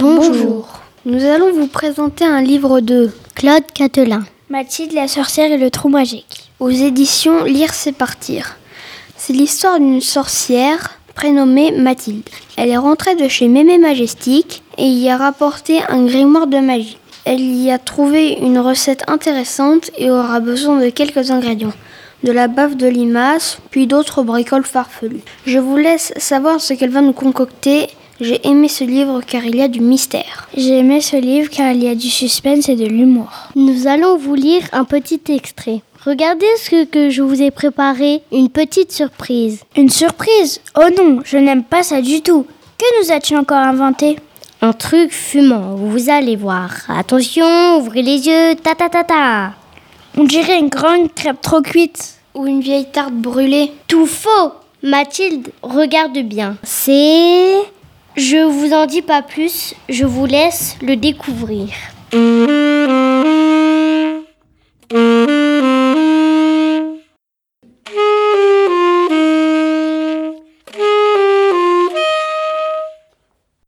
Bonjour. Nous allons vous présenter un livre de Claude Catelin. Mathilde la sorcière et le trou magique. Aux éditions Lire c'est partir. C'est l'histoire d'une sorcière prénommée Mathilde. Elle est rentrée de chez Mémé Majestic et y a rapporté un grimoire de magie. Elle y a trouvé une recette intéressante et aura besoin de quelques ingrédients. De la bave de limace, puis d'autres bricoles farfelues. Je vous laisse savoir ce qu'elle va nous concocter. J'ai aimé ce livre car il y a du mystère. J'ai aimé ce livre car il y a du suspense et de l'humour. Nous allons vous lire un petit extrait. Regardez ce que je vous ai préparé, une petite surprise. Une surprise? Oh non, je n'aime pas ça du tout. Que nous as-tu encore inventé? Un truc fumant, vous allez voir. Attention, ouvrez les yeux, ta ta ta ta. On dirait une grande crêpe trop cuite. Ou une vieille tarte brûlée. Tout faux Mathilde, regarde bien. C'est... Je vous en dis pas plus, je vous laisse le découvrir.